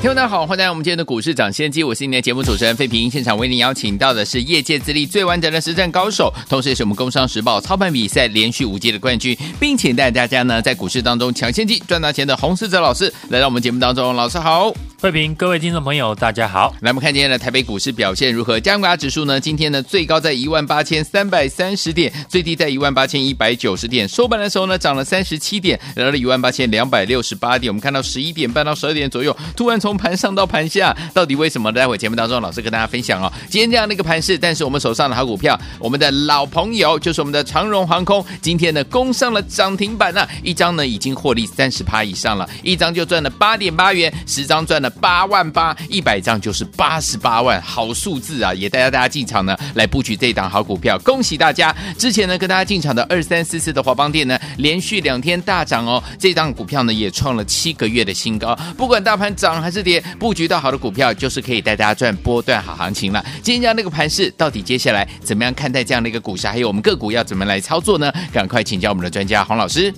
听众大家好，欢迎来到我们今天的股市抢先机，我是您的节目主持人费平。现场为您邀请到的是业界资历最完整的实战高手，同时也是我们工商时报操盘比赛连续五届的冠军，并且带大家呢在股市当中抢先机赚大钱的洪思哲老师来到我们节目当中。老师好，费平，各位听众朋友大家好。来，我们看今天的台北股市表现如何？加权指数呢？今天呢最高在一万八千三百三十点，最低在一万八千一百九十点，收盘的时候呢涨了三十七点，来到了一万八千两百六十八点。我们看到十一点半到十二点左右，突然从盘上到盘下，到底为什么？待会节目当中，老师跟大家分享哦。今天这样的一个盘势，但是我们手上的好股票，我们的老朋友就是我们的长荣航空，今天呢攻上了涨停板呢、一张呢已经获利三十趴以上了，一张就赚了八点八元，十张赚了八万八，一百张就是八十八万，好数字啊！也带大家进场呢来布局这档好股票，恭喜大家！之前呢跟大家进场的二三四四的华邦电呢，连续两天大涨哦，这档股票呢也创了七个月的新高，不管大盘涨还是跌，布局到好的股票，就是可以带大家赚波段好行情了。今天这样的一个盘势，到底接下来怎么样看待这样的一个股市？还有我们个股要怎么来操作呢？赶快请教我们的专家黄老师。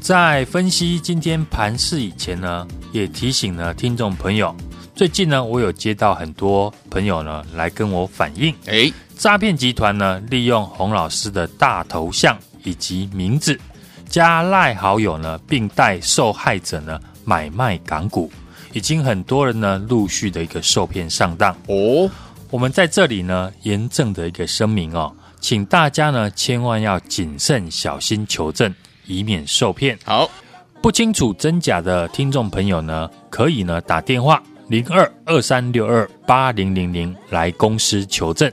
在分析今天盘势以前呢，也提醒了听众朋友，最近呢，我有接到很多朋友呢来跟我反映，哎，诈骗集团呢利用洪老师的大头像以及名字加赖好友呢，并带受害者呢买卖港股。已经很多人呢陆续的一个受骗上当哦，我们在这里呢严正的一个声明哦，请大家呢千万要谨慎小心求证，以免受骗。好，不清楚真假的听众朋友呢，可以呢打电话零二二三六二八零零零来公司求证。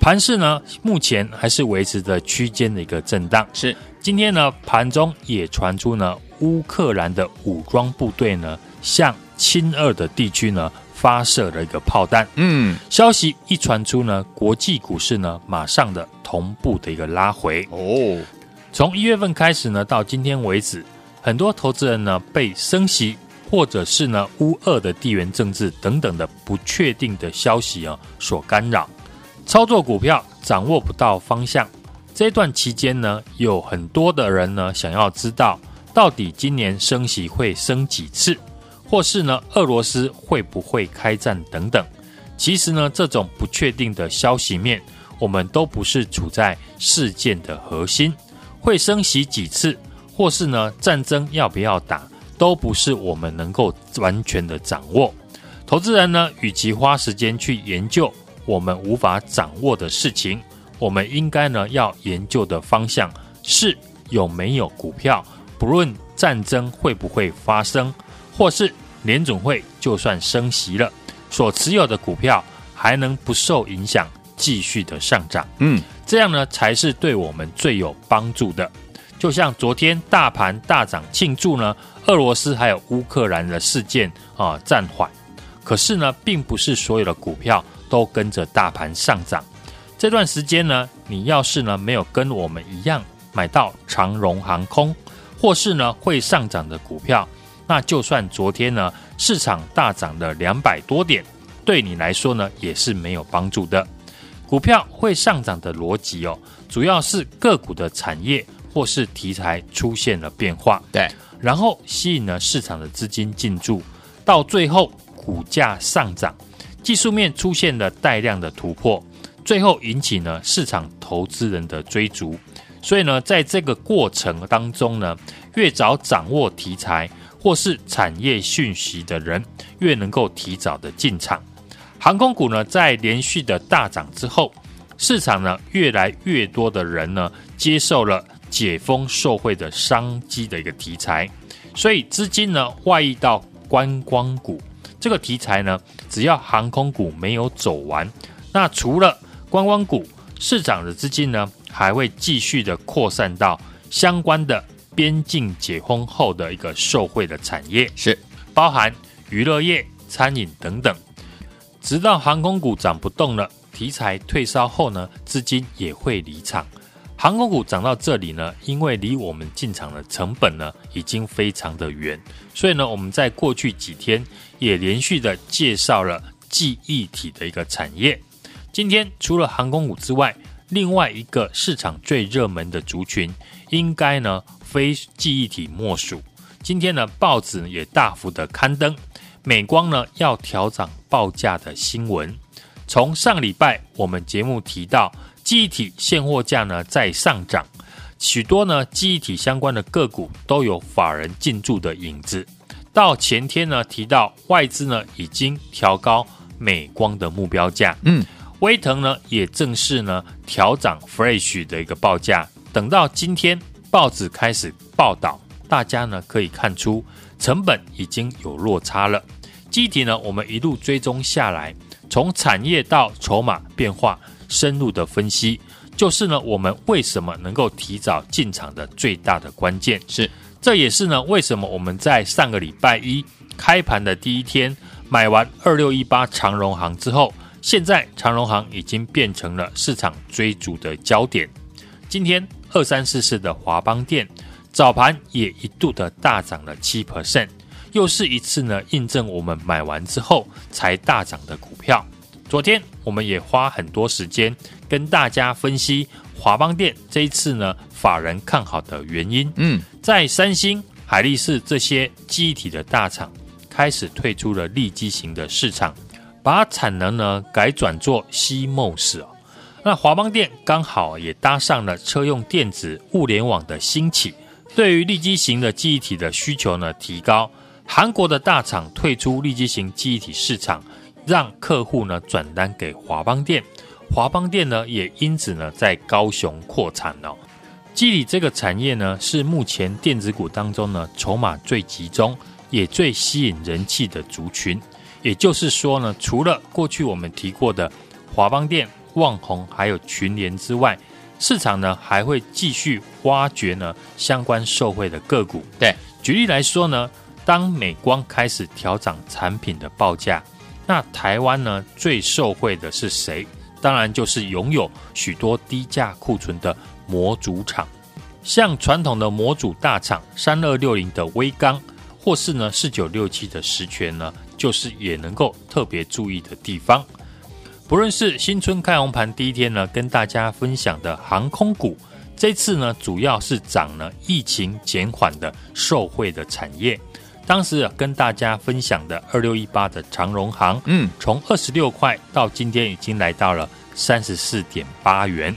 盘市呢目前还是维持着区间的一个震荡，是今天呢盘中也传出呢乌克兰的武装部队呢。向亲俄的地区呢发射了一个炮弹，嗯，消息一传出呢，国际股市呢马上的同步的一个拉回哦。从一月份开始呢，到今天为止，很多投资人呢被升息或者是呢乌二的地缘政治等等的不确定的消息啊所干扰，操作股票掌握不到方向。这段期间呢，有很多的人呢想要知道到底今年升息会升几次。或是呢，俄罗斯会不会开战等等？其实呢，这种不确定的消息面，我们都不是处在事件的核心。会升息几次，或是呢，战争要不要打，都不是我们能够完全的掌握。投资人呢，与其花时间去研究我们无法掌握的事情，我们应该呢，要研究的方向是有没有股票，不论战争会不会发生，或是。联总会就算升息了，所持有的股票还能不受影响，继续的上涨。嗯，这样呢才是对我们最有帮助的。就像昨天大盘大涨庆祝呢，俄罗斯还有乌克兰的事件啊暂缓。可是呢，并不是所有的股票都跟着大盘上涨。这段时间呢，你要是呢没有跟我们一样买到长荣航空，或是呢会上涨的股票。那就算昨天呢，市场大涨了两百多点，对你来说呢，也是没有帮助的。股票会上涨的逻辑哦，主要是个股的产业或是题材出现了变化，对，然后吸引了市场的资金进驻，到最后股价上涨，技术面出现了带量的突破，最后引起呢市场投资人的追逐。所以呢，在这个过程当中呢，越早掌握题材。或是产业讯息的人，越能够提早的进场。航空股呢，在连续的大涨之后，市场呢，越来越多的人呢，接受了解封受惠的商机的一个题材，所以资金呢，外溢到观光股这个题材呢，只要航空股没有走完，那除了观光股，市场的资金呢，还会继续的扩散到相关的。边境解封后的一个受惠的产业是包含娱乐业、餐饮等等，直到航空股涨不动了，题题材退烧后呢，资金也会离场。航空股涨到这里呢，因为离我们进场的成本呢已经非常的远，所以呢，我们在过去几天也连续的介绍了记忆体的一个产业。今天除了航空股之外，另外一个市场最热门的族群，应该呢非记忆体莫属。今天呢，报纸也大幅的刊登美光呢要调涨报价的新闻。从上礼拜我们节目提到，记忆体现货价呢在上涨，许多呢记忆体相关的个股都有法人进驻的影子。到前天呢提到外资呢已经调高美光的目标价，嗯。威腾呢也正式呢调涨 Fresh 的一个报价，等到今天报纸开始报道，大家呢可以看出成本已经有落差了。记忆体呢，我们一路追踪下来，从产业到筹码变化，深入的分析，就是呢我们为什么能够提早进场的最大的关键。是，这也是呢为什么我们在上个礼拜一开盘的第一天买完二六一八长荣行之后。现在长荣行已经变成了市场追逐的焦点。今天二三四四的华邦店早盘也一度的大涨了七 percent，又是一次呢印证我们买完之后才大涨的股票。昨天我们也花很多时间跟大家分析华邦电这一次呢法人看好的原因。嗯，在三星、海力士这些记忆体的大厂开始退出了利基型的市场。把产能呢改转做 CMOS 哦，那华邦电刚好也搭上了车用电子物联网的兴起，对于利基型的记忆体的需求呢提高，韩国的大厂退出利基型记忆体市场，让客户呢转单给华邦电，华邦电呢也因此呢在高雄扩产哦。记忆体这个产业呢是目前电子股当中呢筹码最集中，也最吸引人气的族群。也就是说呢，除了过去我们提过的华邦电、旺宏还有群联之外，市场呢还会继续挖掘呢相关受惠的个股。对，举例来说呢，当美光开始调涨产品的报价，那台湾呢最受惠的是谁？当然就是拥有许多低价库存的模组厂，像传统的模组大厂三二六零的威刚，或是呢四九六七的实权呢。就是也能够特别注意的地方，不论是新春开红盘第一天呢，跟大家分享的航空股，这次呢主要是涨了疫情减缓的受惠的产业。当时跟大家分享的二六一八的长荣行，嗯，从二十六块到今天已经来到了三十四点八元，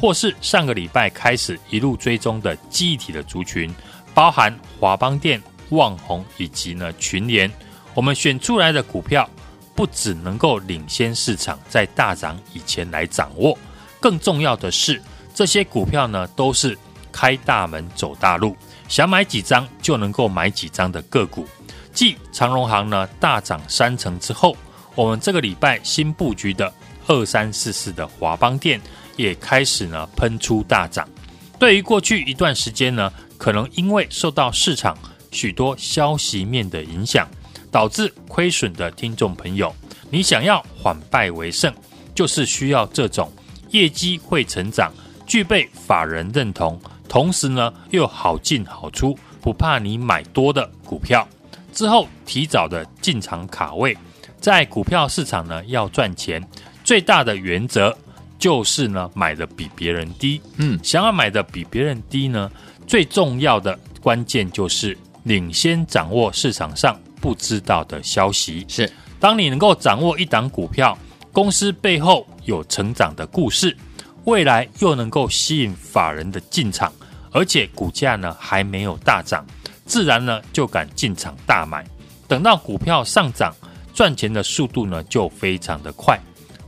或是上个礼拜开始一路追踪的记忆体的族群，包含华邦电、旺宏以及呢群联。我们选出来的股票，不只能够领先市场在大涨以前来掌握，更重要的是，这些股票呢都是开大门走大路，想买几张就能够买几张的个股。继长荣航呢大涨三成之后，我们这个礼拜新布局的二三四四的华邦电也开始呢喷出大涨。对于过去一段时间呢，可能因为受到市场许多消息面的影响。导致亏损的听众朋友，你想要反败为胜，就是需要这种业绩会成长、具备法人认同，同时呢又好进好出，不怕你买多的股票。之后提早的进场卡位，在股票市场呢要赚钱，最大的原则就是呢买的比别人低。嗯，想要买的比别人低呢，最重要的关键就是领先掌握市场上。不知道的消息是，当你能够掌握一档股票，公司背后有成长的故事，未来又能够吸引法人的进场，而且股价呢还没有大涨，自然呢就敢进场大买。等到股票上涨，赚钱的速度呢就非常的快。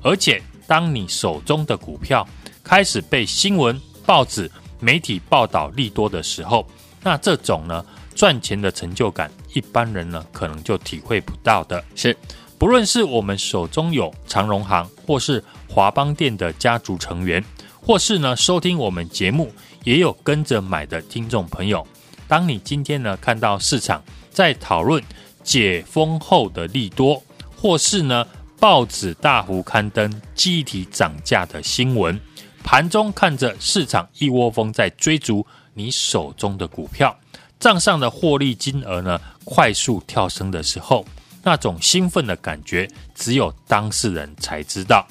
而且当你手中的股票开始被新闻、报纸、媒体报道利多的时候，那这种呢。赚钱的成就感，一般人呢可能就体会不到的。是，不论是我们手中有长荣行，或是华邦店的家族成员，或是呢收听我们节目也有跟着买的听众朋友，当你今天呢看到市场在讨论解封后的利多，或是呢报纸大幅刊登记忆体涨价的新闻，盘中看着市场一窝蜂在追逐你手中的股票，账上的获利金额呢快速跳升的时候，那种兴奋的感觉，只有当事人才知道。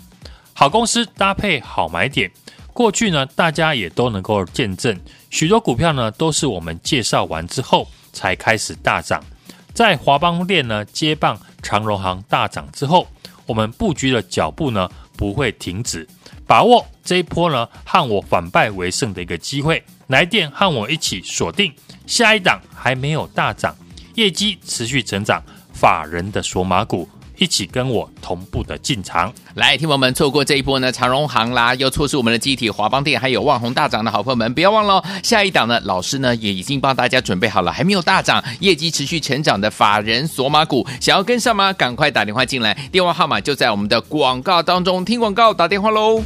好公司搭配好买点，过去呢大家也都能够见证，许多股票呢都是我们介绍完之后才开始大涨。在华邦电呢接棒长荣航大涨之后，我们布局的脚步呢不会停止，把握这一波呢和我反败为胜的一个机会。来电和我一起锁定下一档还没有大涨，业绩持续成长，法人的索马股。一起跟我同步的进场，来，听友们错过这一波呢，长荣行啦，又错失我们的机体华邦店，还有万宏大涨的好朋友们，不要忘了，下一档呢，老师呢也已经帮大家准备好了，还没有大涨，业绩持续成长的法人索马股，想要跟上吗？赶快打电话进来，电话号码就在我们的广告当中，听广告打电话喽。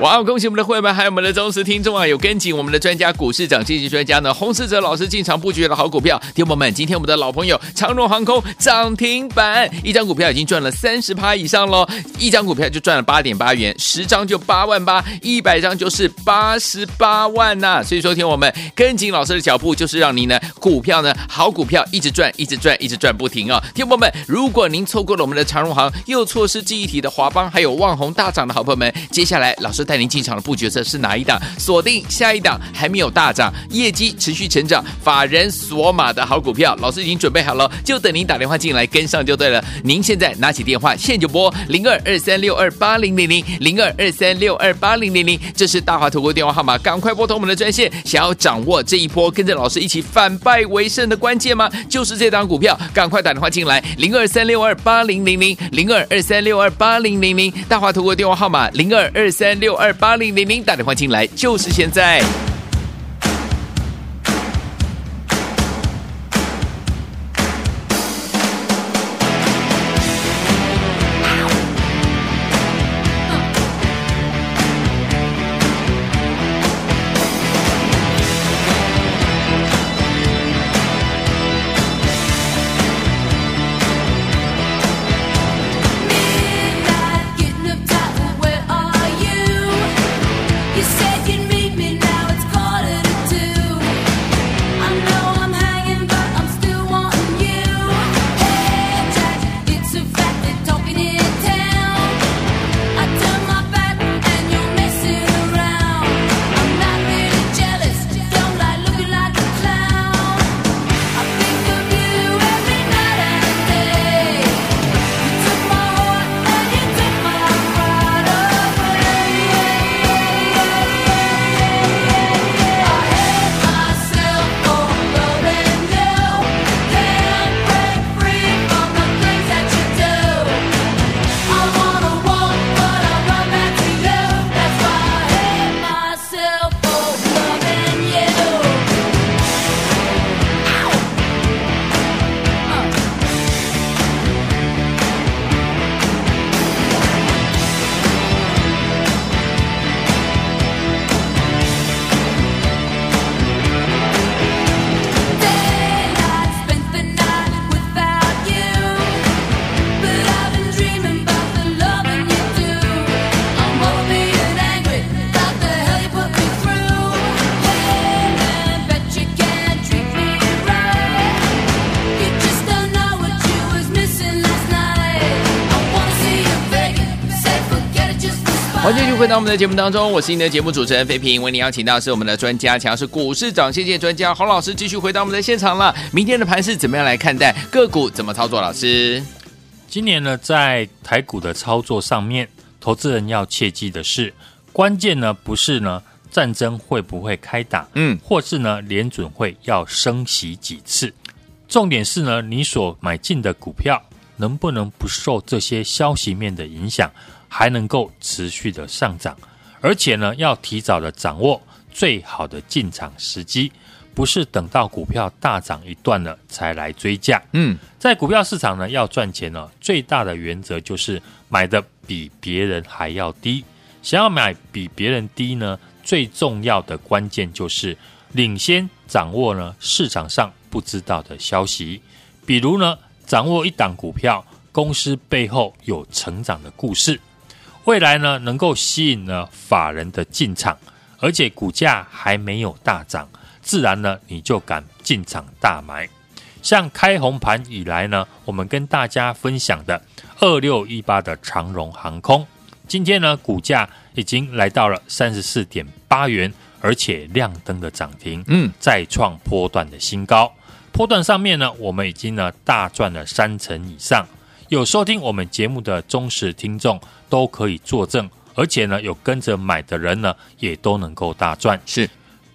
哇哦！恭喜我们的会员们，还有我们的忠实听众啊！有跟紧我们的专家，股市涨经济专家呢，洪世哲老师进场布局的好股票。听友们，今天我们的老朋友长荣航空涨停板，一张股票已经赚了三十趴以上喽！一张股票就赚了八点八元，十张就八万八，一百张就是八十八万呐、所以说，听我们跟紧老师的脚步，就是让您呢股票呢好股票一直赚，一直赚，一直赚不停啊！听友们，如果您错过了我们的长荣航，又错失记忆体的华邦，还有旺宏大涨的好朋友们，接下来老师。带您进场的布局是哪一档？锁定下一档还没有大涨，业绩持续成长，法人索马的好股票，老师已经准备好了，就等您打电话进来跟上就对了。您现在拿起电话，现就拨零二二三六二八零零零零二二三六二八零零零，这是大华投顾电话号码，赶快拨通我们的专线。想要掌握这一波跟着老师一起反败为胜的关键吗？就是这档股票，赶快打电话进来，零二三六二八零零零零二二三六二八零零零，大华投顾电话号码零二二三六。二八零零零打电话进来，就是现在。回到我们的节目当中，我是你的节目主持人费平，为你邀请到是我们的专家，强势股市涨跌线专家洪老师，继续回到我们的现场了。明天的盘是怎么样来看待？个股怎么操作？老师，今年呢，在台股的操作上面，投资人要切记的是，关键呢不是呢战争会不会开打，嗯，或是呢联准会要升息几次，重点是呢你所买进的股票能不能不受这些消息面的影响。还能够持续的上涨，而且呢，要提早的掌握最好的进场时机，不是等到股票大涨一段了才来追价。嗯，在股票市场呢，要赚钱呢，最大的原则就是买的比别人还要低，想要买比别人低呢，最重要的关键就是领先掌握呢市场上不知道的消息，比如呢，掌握一档股票公司背后有成长的故事，未来呢能够吸引呢法人的进场，而且股价还没有大涨，自然呢你就敢进场大买。像开红盘以来呢，我们跟大家分享的二六一八的长荣航空，今天呢股价已经来到了三十四点八元，而且亮灯的涨停，嗯，再创波段的新高。波段上面呢，我们已经呢大赚了三成以上。有收听我们节目的忠实听众都可以作证，而且呢有跟着买的人呢也都能够大赚。是，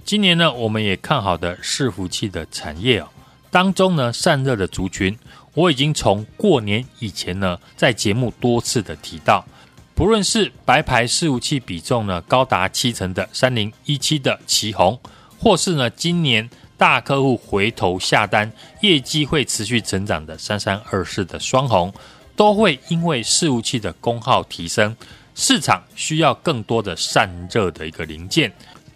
今年呢我们也看好的伺服器的产业哦。当中呢，散热的族群，我已经从过年以前呢，在节目多次的提到，不论是白牌伺服器比重呢高达七成的三零一七的旗红，或是呢今年大客户回头下单，业绩会持续成长的三三二四的双鸿，都会因为伺服器的功耗提升，市场需要更多的散热的一个零件，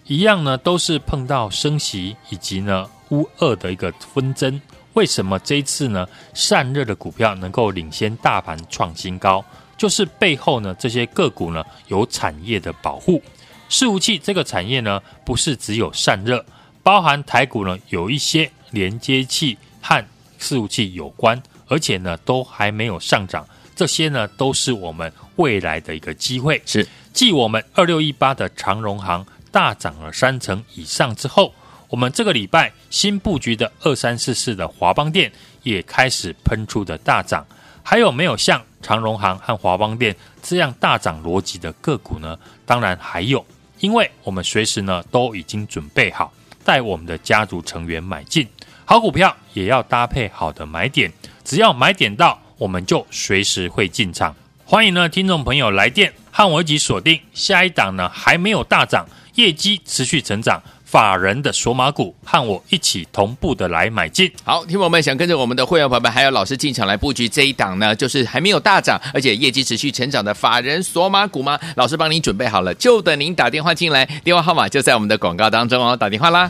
一样呢都是碰到升息以及呢。乌二的一个纷争，为什么这一次呢？散热的股票能够领先大盘创新高，就是背后呢这些个股呢有产业的保护。伺服器这个产业呢，不是只有散热，包含台股呢有一些连接器和伺服器有关，而且呢都还没有上涨，这些呢都是我们未来的一个机会。是，继我们二六一八的长荣行大涨了三成以上之后。我们这个礼拜新布局的二三四四的华邦电也开始喷出的大涨，还有没有像长荣行和华邦电这样大涨逻辑的个股呢？当然还有，因为我们随时呢都已经准备好带我们的家族成员买进好股票，也要搭配好的买点，只要买点到，我们就随时会进场。欢迎呢听众朋友来电和我一起锁定下一档呢还没有大涨，业绩持续成长。法人的索马股和我一起同步的来买进。好，听友们想跟着我们的会员朋友们还有老师进场来布局这一档呢，就是还没有大涨，而且业绩持续成长的法人索马股吗？老师帮您准备好了，就等您打电话进来，电话号码就在我们的广告当中哦，打电话啦。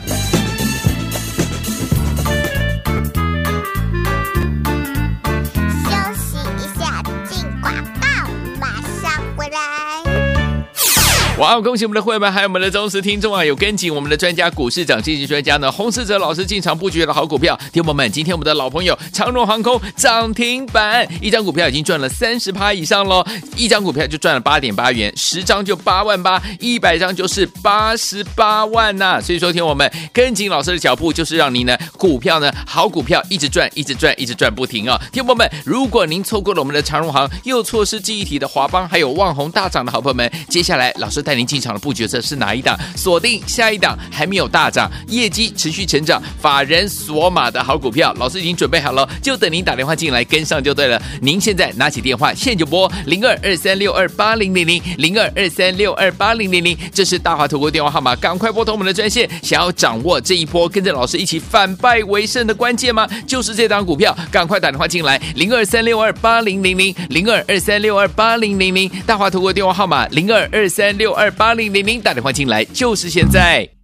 哇哦！恭喜我们的会员们还有我们的忠实听众啊，有跟紧我们的专家股市涨跌幅专家呢，洪世哲老师进场布局的好股票。听友们，今天我们的老朋友长荣航空涨停板，一张股票已经赚了三十趴以上喽，一张股票就赚了八点八元，十张就八万八，一百张就是八十八万呐、所以说，听我们跟紧老师的脚步，就是让您呢股票呢好股票一直赚，一直赚，一直赚不停啊！听友们，如果您错过了我们的长荣航，又错失记忆体的华邦，还有旺宏大涨的好朋友们，接下来老师。带您进场的布局，这是哪一档？锁定下一档还没有大涨，业绩持续成长，法人锁码的好股票，老师已经准备好了，就等您打电话进来跟上就对了。您现在拿起电话，现就拨零二二三六二八零零零零二二三六二八零零零，这是大华投顾电话号码，赶快拨通我们的专线。想要掌握这一波跟着老师一起反败为胜的关键吗？就是这档股票，赶快打电话进来，零二三六二八零零零零二二三六二八零零零，大华投顾电话号码零二二三六。二八零零零打电话进来就是现在。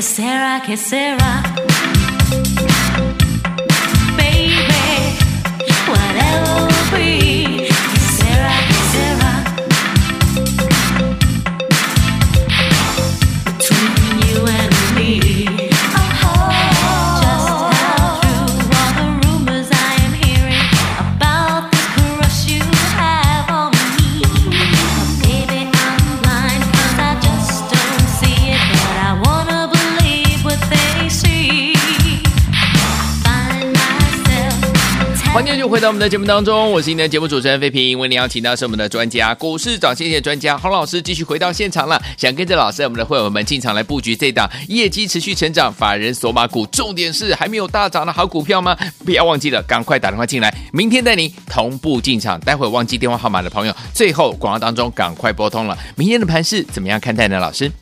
que será, que será. 回到我们的节目当中，我是您的节目主持人费平。为您邀请到是我们的专家，股市涨先机的专家洪老师，继续回到现场了。想跟着老师，我们的会员们进场来布局这档业绩持续成长、法人索马股，重点是还没有大涨的好股票吗？不要忘记了，赶快打电话进来，明天带您同步进场。待会忘记电话号码的朋友，最后广告当中赶快拨通了。明天的盘势怎么样看待呢？老师，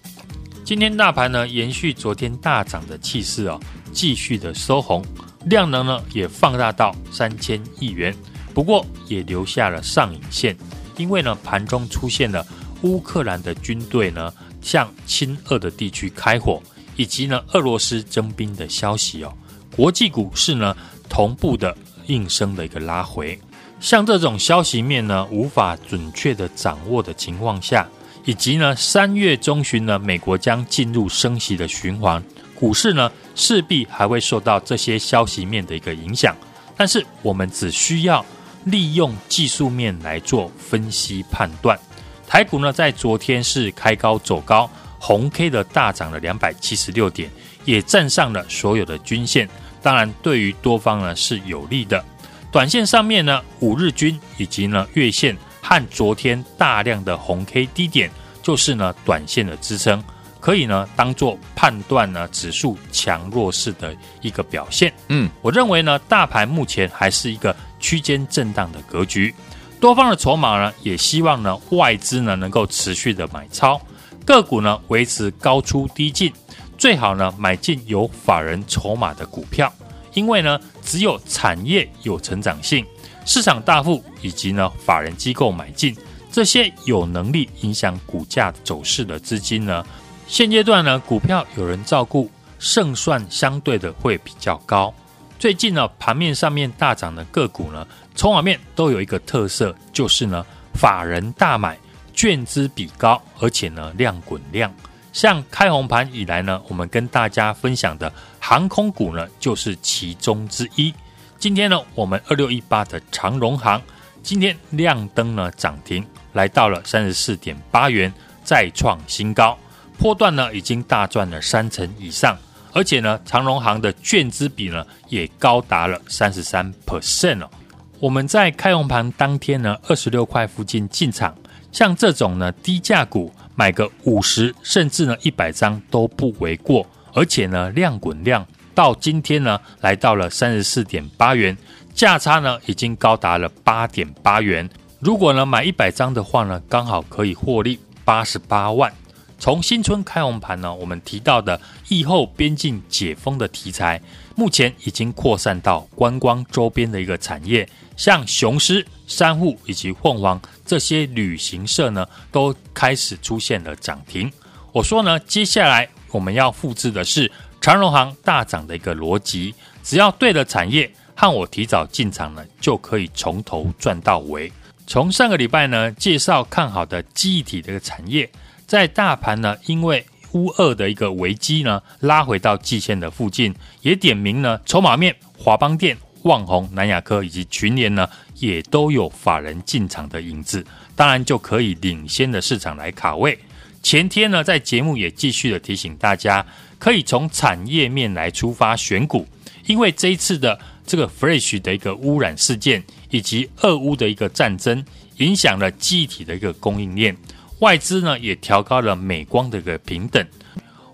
今天大盘呢延续昨天大涨的气势哦，继续的收红。量能呢也放大到三千亿元，不过也留下了上影线，因为呢盘中出现了乌克兰的军队呢向亲俄的地区开火，以及呢俄罗斯征兵的消息哦，国际股市呢同步的应声的一个拉回，像这种消息面呢无法准确的掌握的情况下，以及呢三月中旬呢美国将进入升息的循环。股市呢，势必还会受到这些消息面的一个影响，但是我们只需要利用技术面来做分析判断。台股呢，在昨天是开高走高，红 K 的大涨了两百七十六点，也站上了所有的均线，当然对于多方呢是有利的。短线上面呢，五日均以及呢月线和昨天大量的红 K 低点，就是呢短线的支撑。可以呢，当做判断呢指数强弱势的一个表现。嗯，我认为呢，大盘目前还是一个区间震荡的格局，多方的筹码呢，也希望呢外资呢能够持续的买超，个股呢维持高出低进，最好呢买进有法人筹码的股票，因为呢只有产业有成长性，市场大户以及呢法人机构买进这些有能力影响股价走势的资金呢。现阶段呢，股票有人照顾，胜算相对的会比较高。最近呢，盘面上面大涨的个股呢，从网面都有一个特色，就是呢，法人大买，券资比高，而且呢，量滚量。像开红盘以来呢，我们跟大家分享的航空股呢，就是其中之一。今天呢，我们二六一八的长荣航，今天亮灯呢涨停，来到了三十四点八元，再创新高。波段呢已经大赚了三成以上，而且呢长荣行的券资比呢也高达了三十三 percent 哦。我们在开红盘当天呢二十六块附近进场，像这种呢低价股买个五十甚至呢一百张都不为过，而且呢量滚量到今天呢来到了三十四点八元，价差呢已经高达了八点八元。如果呢买一百张的话呢，刚好可以获利八十八万。从新春开红盘呢，我们提到的疫后边境解封的题材，目前已经扩散到观光周边的一个产业，像雄狮、山户以及凤凰这些旅行社呢，都开始出现了涨停。我说呢，接下来我们要复制的是长荣航大涨的一个逻辑，只要对了产业，和我提早进场呢，就可以从头赚到尾。从上个礼拜呢，介绍看好的记忆体的一个产业。在大盘呢，因为乌二的一个危机呢，拉回到季线的附近，也点名呢，筹码面华邦电、旺宏、南亚科以及群联呢，也都有法人进场的影子，当然就可以领先的市场来卡位。前天呢，在节目也继续的提醒大家，可以从产业面来出发选股，因为这一次的这个 fresh 的一个污染事件，以及俄乌的一个战争，影响了记忆体的一个供应链。外资呢也调高了美光的一个平等，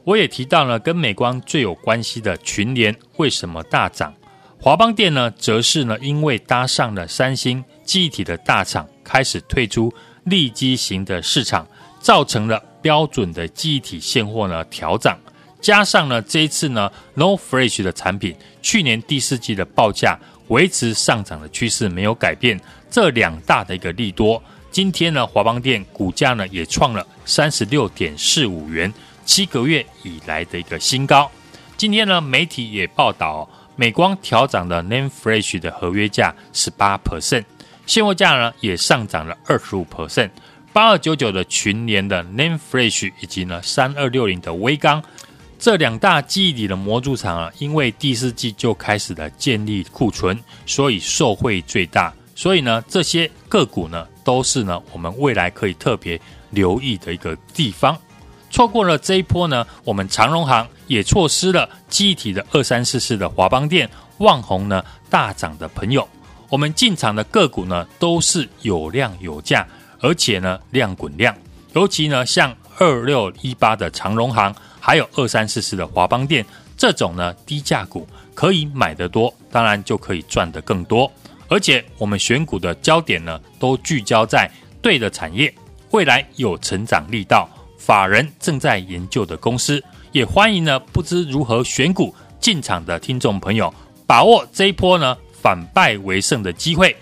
我也提到了跟美光最有关系的群联为什么大涨，华邦电呢则是呢因为搭上了三星记忆体的大厂开始退出利基型的市场，造成了标准的记忆体现货呢调涨，加上呢这一次呢 NOR Flash 的产品去年第四季的报价维持上涨的趋势没有改变，这两大的一个利多。今天呢，华邦电股价呢也创了三十六点四五元，七个月以来的一个新高。今天呢，媒体也报道，美光调涨了 NAND Flash 的合约价十八 percent，现货价呢也上涨了二十五 percent。八二九九的群联的 NAND Flash 以及呢三二六零的威刚这两大记忆体的模组厂啊，因为第四季就开始了建立库存，所以受惠最大。所以呢，这些个股呢，都是呢我们未来可以特别留意的一个地方。错过了这一波呢，我们长荣行也错失了记忆体的二三四四的华邦电、旺宏呢大涨的朋友。我们进场的个股呢，都是有量有价，而且呢量滚量。尤其呢像二六一八的长荣行，还有二三四四的华邦电这种呢低价股，可以买得多，当然就可以赚得更多。而且我们选股的焦点呢，都聚焦在对的产业，未来有成长力道，法人正在研究的公司，也欢迎呢不知如何选股进场的听众朋友，把握这一波呢反败为胜的机会，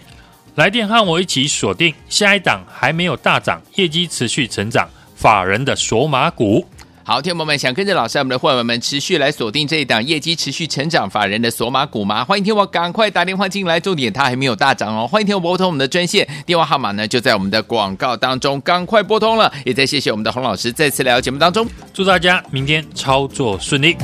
来电和我一起锁定下一档还没有大涨，业绩持续成长，法人的索马股。好，听众友们想跟着老师，我们的伙伴们持续来锁定这一档业绩持续成长法人的索马股吗？欢迎听我赶快打电话进来，重点它还没有大涨哦。欢迎听我拨通我们的专线电话号码呢，就在我们的广告当中，赶快拨通了。也再谢谢我们的洪老师再次来到节目当中，祝大家明天操作顺利。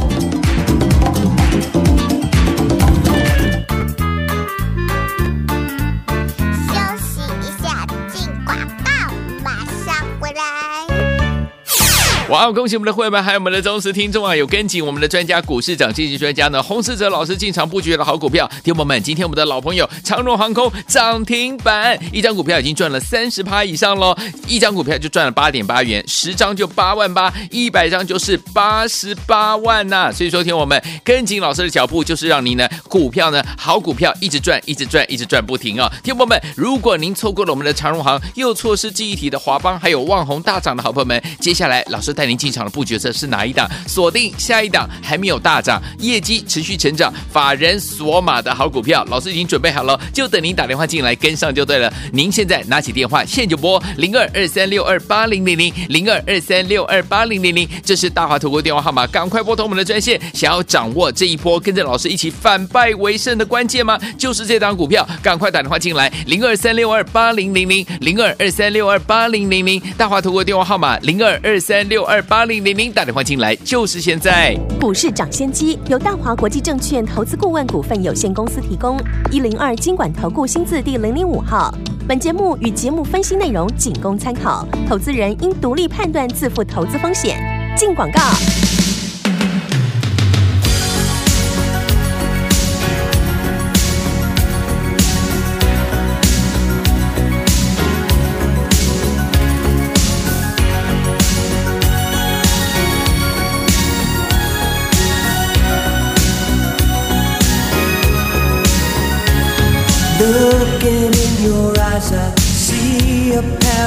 哇哦！恭喜我们的会员们，还有我们的忠实听众啊！有跟紧我们的专家，股市涨经济专家呢，洪世哲老师进场布局的好股票。听友们，今天我们的老朋友长荣航空涨停板，一张股票已经赚了三十趴以上喽！一张股票就赚了八点八元，十张就八万八，一百张就是八十八万呐、所以说，听我们跟紧老师的脚步，就是让您呢股票呢好股票一直赚，一直赚，一直赚不停啊！听友们，如果您错过了我们的长荣航，又错失记忆体的华邦，还有旺宏大涨的好朋友们，接下来老师。带您进场的布局是哪一档？锁定下一档还没有大涨，业绩持续成长，法人锁码的好股票，老师已经准备好了，就等您打电话进来跟上就对了。您现在拿起电话，现就拨零二二三六二八零零零零二二三六二八零零零，这是大华投顾电话号码，赶快拨通我们的专线。想要掌握这一波跟着老师一起反败为胜的关键吗？就是这档股票，赶快打电话进来，零二三六二八零零零零二二三六二八零零零，大华投顾电话号码零二二三六。二八零零零打电话进来就是现在。股市涨先机由大华国际证券投资顾问股份有限公司提供，一零二经管投顾新字第零零五号。本节目与节目分析内容仅供参考，投资人应独立判断，自负投资风险。进广告。